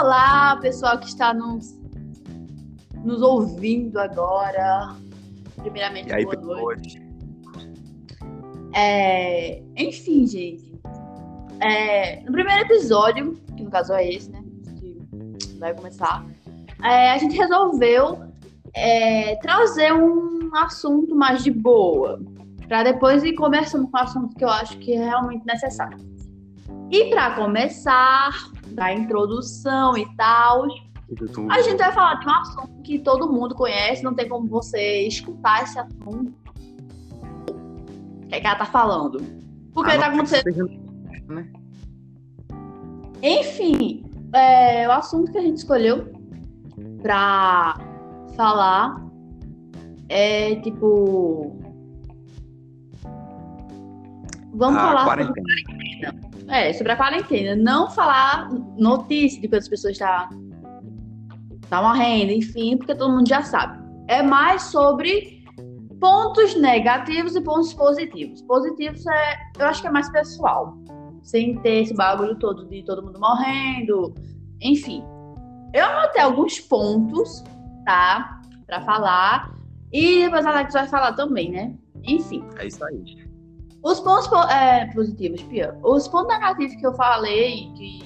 Olá, pessoal que está nos, nos ouvindo agora. Primeiramente, aí, boa noite. É, enfim, gente. É, no primeiro episódio, que no caso é esse, né? Que vai começar. é, a gente resolveu é, trazer um assunto mais de boa. Para depois ir conversando com o assunto que eu acho que é realmente necessário. E para começar, da introdução e tal, a gente vai falar de um assunto que todo mundo conhece, não tem como você escutar esse assunto. O que, é que ela tá falando? Porque Ah, tá acontecendo. né? Enfim, é, o assunto que a gente escolheu pra falar é tipo. Vamos A falar quarentena. sobre. É, sobre a quarentena. Não falar notícia de que as pessoas estão tá morrendo, enfim, porque todo mundo já sabe. É mais sobre pontos negativos e pontos positivos. Positivos é, eu acho que é mais pessoal sem ter esse bagulho todo de todo mundo morrendo. Enfim, eu anotei alguns pontos, tá? Pra falar. E depois a Alex vai falar também, né? Enfim, É isso aí. Os pontos po- é, positivos, pior. Os pontos negativos que eu falei que,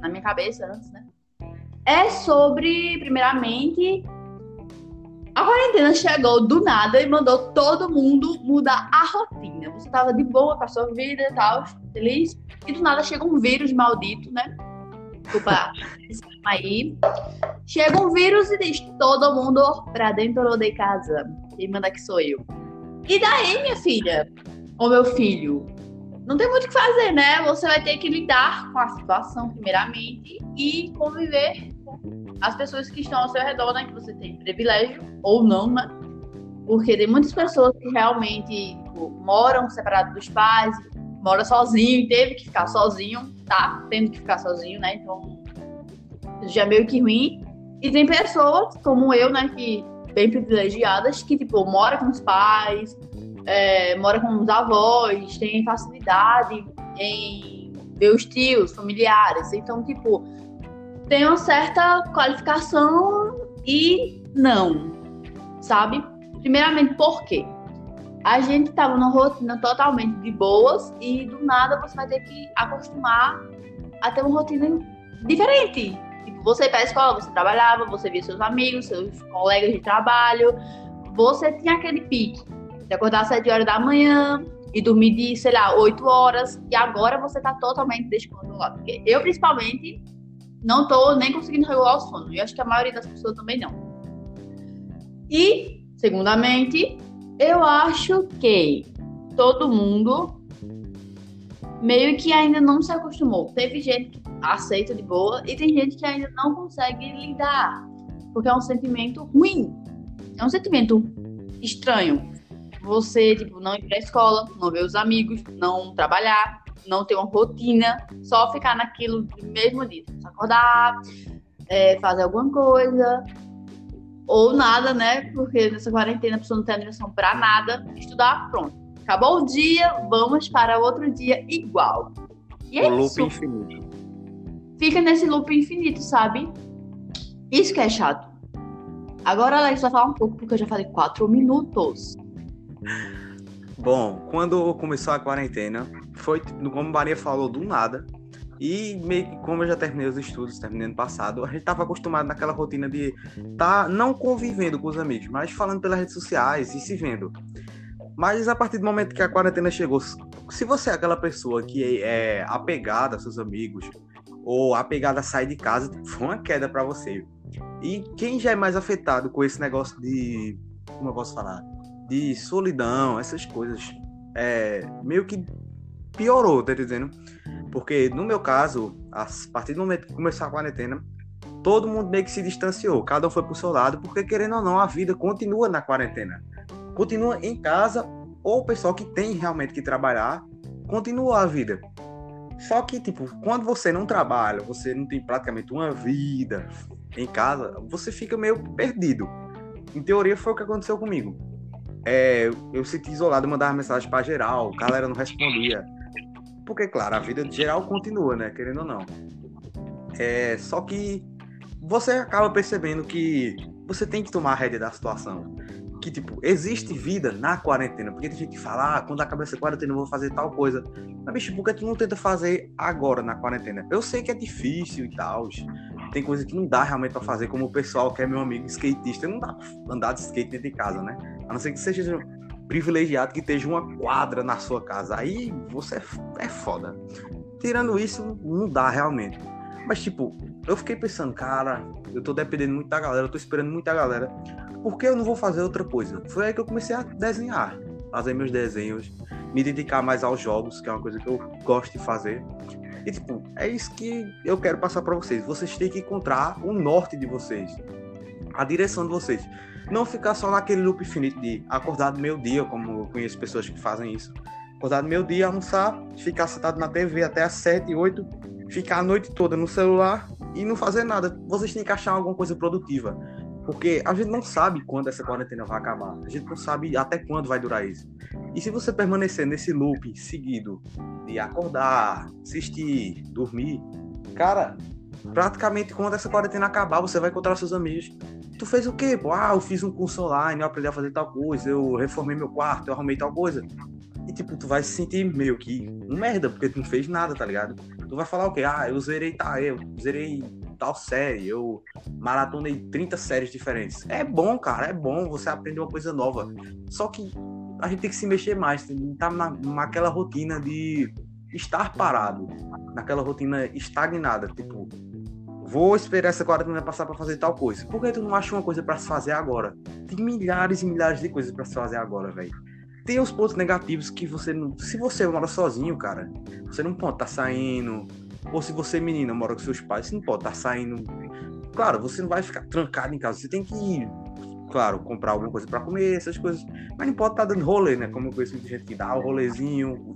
na minha cabeça antes, né? É sobre, primeiramente, a quarentena chegou do nada e mandou todo mundo mudar a rotina. Você tava de boa com a sua vida e tal, feliz. E do nada chega um vírus maldito, né? Desculpa aí. Chega um vírus e diz todo mundo pra dentro de casa. Quem manda aqui sou eu. E daí, minha filha? Ô meu filho, não tem muito o que fazer, né? Você vai ter que lidar com a situação, primeiramente, e conviver com as pessoas que estão ao seu redor, né? Que você tem privilégio ou não, né? Porque tem muitas pessoas que realmente tipo, moram separados dos pais, mora sozinho e teve que ficar sozinho, tá? Tendo que ficar sozinho, né? Então, já é meio que ruim. E tem pessoas, como eu, né, que bem privilegiadas, que, tipo, mora com os pais, é, mora com os avós, tem facilidade em ver os tios, familiares. Então, tipo, tem uma certa qualificação e não, sabe? Primeiramente, por quê? A gente tava numa rotina totalmente de boas e do nada você vai ter que acostumar a ter uma rotina diferente. Tipo, você ia pra escola, você trabalhava, você via seus amigos, seus colegas de trabalho, você tinha aquele pique de acordar às 7 horas da manhã e dormir de, sei lá, 8 horas, e agora você tá totalmente descontrolado. Porque eu, principalmente, não tô nem conseguindo regular o sono. E acho que a maioria das pessoas também não. E, segundamente, eu acho que todo mundo meio que ainda não se acostumou. Teve gente que aceita de boa e tem gente que ainda não consegue lidar. Porque é um sentimento ruim. É um sentimento estranho. Você, tipo, não ir pra escola, não ver os amigos, não trabalhar, não ter uma rotina, só ficar naquilo do mesmo dia. Acordar, é, fazer alguma coisa, ou nada, né? Porque nessa quarentena a pessoa não tem direção pra nada. Estudar, pronto. Acabou o dia, vamos para outro dia igual. E é o loop isso. infinito. Fica nesse loop infinito, sabe? Isso que é chato. Agora Alex vai falar um pouco, porque eu já falei quatro minutos. Bom, quando começou a quarentena, foi, como Maria falou, do nada. E meio que como eu já terminei os estudos, terminei ano passado, a gente tava acostumado naquela rotina de tá não convivendo com os amigos, mas falando pelas redes sociais e se vendo. Mas a partir do momento que a quarentena chegou, se você é aquela pessoa que é apegada a seus amigos, ou apegada a sair de casa, foi uma queda para você. E quem já é mais afetado com esse negócio de. Como eu posso falar? De solidão, essas coisas. É, meio que piorou, tá dizendo? Porque no meu caso, a partir do momento que começou a quarentena, todo mundo meio que se distanciou, cada um foi pro seu lado, porque querendo ou não, a vida continua na quarentena. Continua em casa, ou o pessoal que tem realmente que trabalhar, continua a vida. Só que, tipo, quando você não trabalha, você não tem praticamente uma vida em casa, você fica meio perdido. Em teoria, foi o que aconteceu comigo. É, eu senti isolado, mandava mensagem pra geral, a galera não respondia. Porque, claro, a vida de geral continua, né? Querendo ou não. É, só que você acaba percebendo que você tem que tomar a rédea da situação. Que, tipo, existe vida na quarentena. Porque tem gente que fala, ah, quando acabar essa quarentena eu vou fazer tal coisa. Mas, bicho, por que tu não tenta fazer agora na quarentena? Eu sei que é difícil e tal. Tem coisa que não dá realmente pra fazer, como o pessoal que é meu amigo skatista. Não dá pra andar de skate dentro de casa, né? A não ser que seja privilegiado que esteja uma quadra na sua casa. Aí você é, é foda. Tirando isso, não dá realmente. Mas, tipo, eu fiquei pensando, cara, eu tô dependendo muito da galera, eu tô esperando muita galera. Por que eu não vou fazer outra coisa? Foi aí que eu comecei a desenhar, fazer meus desenhos, me dedicar mais aos jogos, que é uma coisa que eu gosto de fazer. E, tipo, é isso que eu quero passar para vocês. Vocês têm que encontrar o norte de vocês, a direção de vocês. Não ficar só naquele loop infinito de acordar do meu dia, como eu conheço pessoas que fazem isso. Acordar do meu dia, almoçar, ficar sentado na TV até as 7, 8, ficar a noite toda no celular e não fazer nada. Vocês têm que achar alguma coisa produtiva. Porque a gente não sabe quando essa quarentena vai acabar. A gente não sabe até quando vai durar isso. E se você permanecer nesse loop seguido de acordar, assistir, dormir, cara, praticamente quando essa quarentena acabar, você vai encontrar seus amigos. Tu fez o quê? Pô, ah, eu fiz um curso online, eu aprendi a fazer tal coisa, eu reformei meu quarto, eu arrumei tal coisa. E tipo, tu vai se sentir meio que um merda, porque tu não fez nada, tá ligado? Tu vai falar o quê? Ah, eu zerei tá, eu zerei tal série, eu maratonei 30 séries diferentes. É bom, cara, é bom você aprender uma coisa nova. Só que a gente tem que se mexer mais, tá na, naquela rotina de estar parado, naquela rotina estagnada, tipo, vou esperar essa quarentena passar para fazer tal coisa. Por que tu não acha uma coisa para se fazer agora? Tem milhares e milhares de coisas para se fazer agora, velho. Tem os pontos negativos que você não. Se você mora sozinho, cara, você não pode estar tá saindo. Ou se você, menina, mora com seus pais, você não pode estar tá saindo. Claro, você não vai ficar trancado em casa. Você tem que ir claro, comprar alguma coisa para comer, essas coisas. Mas não pode estar tá dando rolê, né? Como eu conheço muita gente que dá o rolezinho,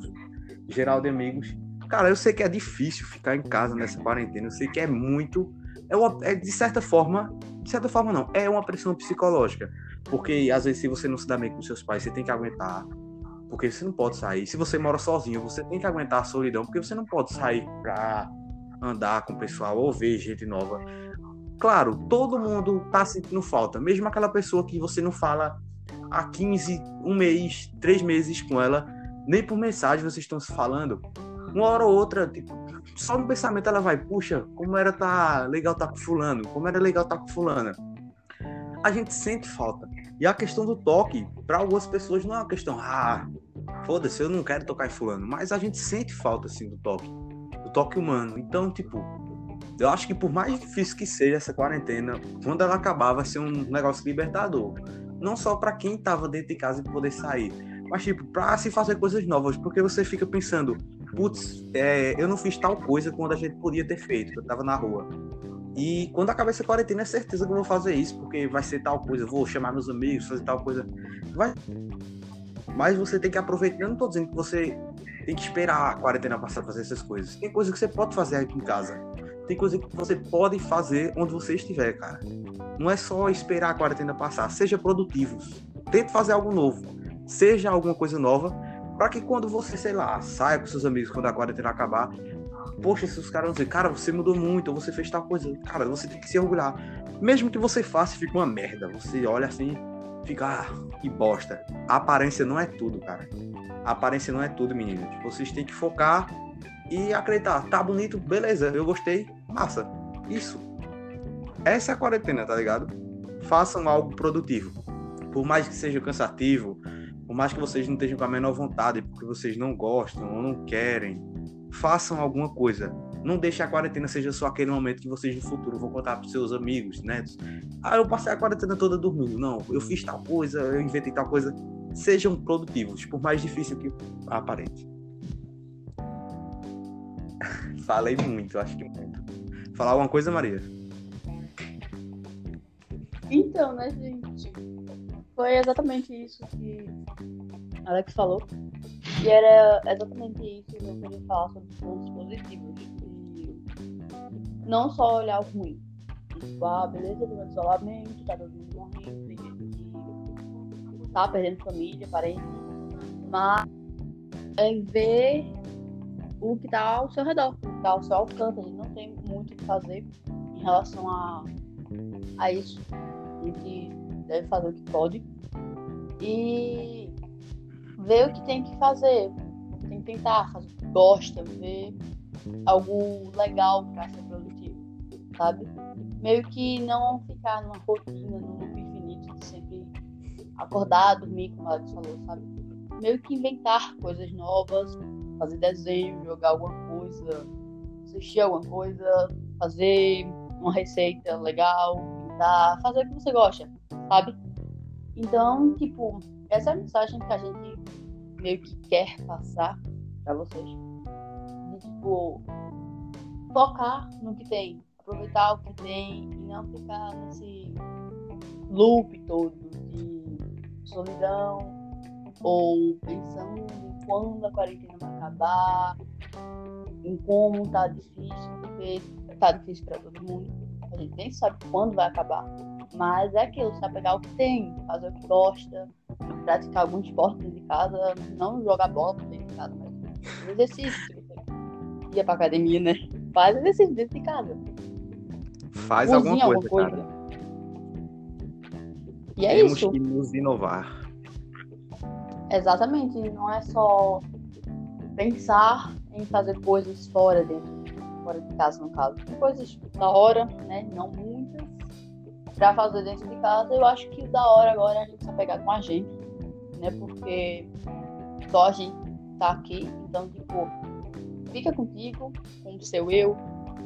geral de amigos. Cara, eu sei que é difícil ficar em casa nessa quarentena. Eu sei que é muito. É, uma, é de certa forma. De certa forma, não. É uma pressão psicológica. Porque às vezes, se você não se dá bem com seus pais, você tem que aguentar. Porque você não pode sair. Se você mora sozinho, você tem que aguentar a solidão. Porque você não pode sair pra andar com o pessoal ou ver gente nova. Claro, todo mundo tá sentindo falta. Mesmo aquela pessoa que você não fala há 15, um mês, três meses com ela, nem por mensagem vocês estão se falando. Uma hora ou outra, tipo, só no pensamento ela vai, puxa, como era tá legal tá com fulano, como era legal tá com fulana. A gente sente falta. E a questão do toque, para algumas pessoas não é uma questão, ah, foda-se, eu não quero tocar em fulano, mas a gente sente falta assim do toque, do toque humano. Então, tipo, eu acho que por mais difícil que seja essa quarentena, quando ela acabar, vai ser um negócio libertador. Não só para quem tava dentro de casa e poder sair, mas tipo, pra se fazer coisas novas, porque você fica pensando, putz, é, eu não fiz tal coisa quando a gente podia ter feito, eu tava na rua. E quando acabar essa quarentena, é certeza que eu vou fazer isso, porque vai ser tal coisa, vou chamar meus amigos, fazer tal coisa. Vai. Mas você tem que aproveitar. Eu não tô dizendo que você tem que esperar a quarentena passar pra fazer essas coisas. Tem coisa que você pode fazer aqui em casa. Tem coisa que você pode fazer onde você estiver, cara. Não é só esperar a quarentena passar. Seja produtivos. Tente fazer algo novo. Seja alguma coisa nova. para que quando você, sei lá, saia com seus amigos quando a quarentena acabar, poxa, se os caras dizem, cara, você mudou muito, você fez tal coisa, cara, você tem que se orgulhar. Mesmo que você faça fique uma merda, você olha assim, fica, ah, que bosta. A aparência não é tudo, cara. A aparência não é tudo, meninos. Vocês têm que focar e acreditar. Tá bonito, beleza, eu gostei, massa. Isso. Essa é a quarentena, tá ligado? Façam algo produtivo. Por mais que seja cansativo, por mais que vocês não estejam com a menor vontade, porque vocês não gostam ou não querem, façam alguma coisa. Não deixe a quarentena seja só aquele momento que vocês no futuro vão contar para seus amigos, netos. Ah, eu passei a quarentena toda dormindo. Não, eu fiz tal coisa, eu inventei tal coisa. Sejam produtivos, por mais difícil que aparente. Falei muito, acho que muito. Falar alguma coisa, Maria? Então, né, gente? Foi exatamente isso que Alex falou. E era exatamente isso que eu queria falar sobre os pontos positivos. Não só olhar o ruim. Tipo, ah, beleza, do isolamento, tá todo mundo morrendo, tem gente que tá perdendo família, parente. Mas é ver o que tá ao seu redor, o que tá ao seu alcance. A gente não tem muito o que fazer. relação a, a isso. A gente deve fazer o que pode e ver o que tem que fazer. Tem que tentar fazer o que gosta, ver algo legal para ser produtivo, sabe? Meio que não ficar numa rotina, num loop infinito de sempre acordar, dormir, como a falou, sabe? Meio que inventar coisas novas, fazer desenho, jogar alguma coisa, assistir alguma coisa, fazer uma receita legal, pintar, fazer o que você gosta, sabe? Então, tipo, essa é a mensagem que a gente meio que quer passar para vocês. De, tipo, focar no que tem, aproveitar o que tem e não ficar nesse loop todo de solidão ou pensando em quando a quarentena vai acabar, em como tá difícil, porque tá difícil para todo mundo. A gente nem sabe quando vai acabar. Mas é aquilo, sabe pegar o que tem, fazer o que gosta, praticar algum esporte dentro de casa, não jogar bola dentro de casa, mas exercício. Ia pra academia, né? Faz exercício dentro de casa. Faz Cozinha alguma coisa, alguma coisa. E é Temos isso. que nos inovar. Exatamente, não é só pensar em fazer coisas fora dentro, fora de casa no caso. Tem coisas da hora, né? Não muitas, pra fazer dentro de casa. Eu acho que o da hora agora é a gente se pegar com a gente, né? Porque só a gente tá aqui, então tipo, fica contigo, com o seu eu.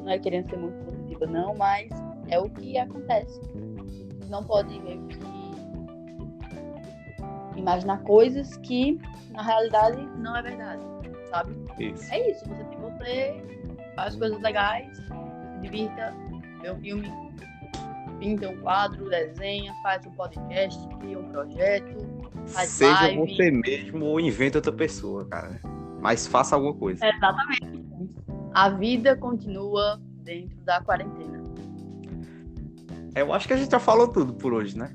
Não é querendo ser muito positiva, não, mas é o que acontece. Não pode meio que imaginar coisas que na realidade não é verdade, sabe? Isso. É isso, você tem você, faz coisas legais, se divirta, vê um filme, pinta um quadro, desenha, faz um podcast, cria um projeto, faz Seja live. você mesmo ou inventa outra pessoa, cara. Mas faça alguma coisa. Exatamente. A vida continua dentro da quarentena. Eu acho que a gente já falou tudo por hoje, né?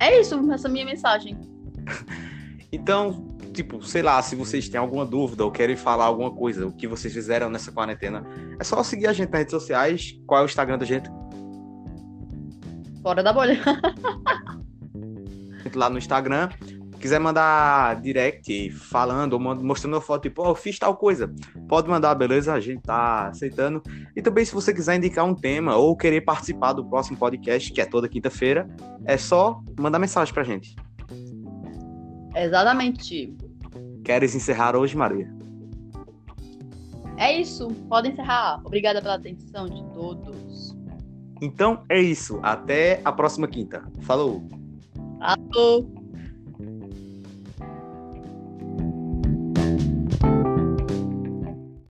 É isso, essa minha mensagem. Então, tipo, sei lá, se vocês têm alguma dúvida ou querem falar alguma coisa, o que vocês fizeram nessa quarentena, é só seguir a gente nas redes sociais. Qual é o Instagram da gente? Fora da bolha. Lá no Instagram. Quiser mandar direct falando mostrando uma foto, tipo, ó, eu fiz tal coisa. Pode mandar, beleza? A gente tá aceitando. E também, se você quiser indicar um tema ou querer participar do próximo podcast, que é toda quinta-feira, é só mandar mensagem pra gente. Exatamente. Queres encerrar hoje, Maria? É isso. Pode encerrar. Obrigada pela atenção de todos. Então é isso. Até a próxima quinta. Falou! Falou!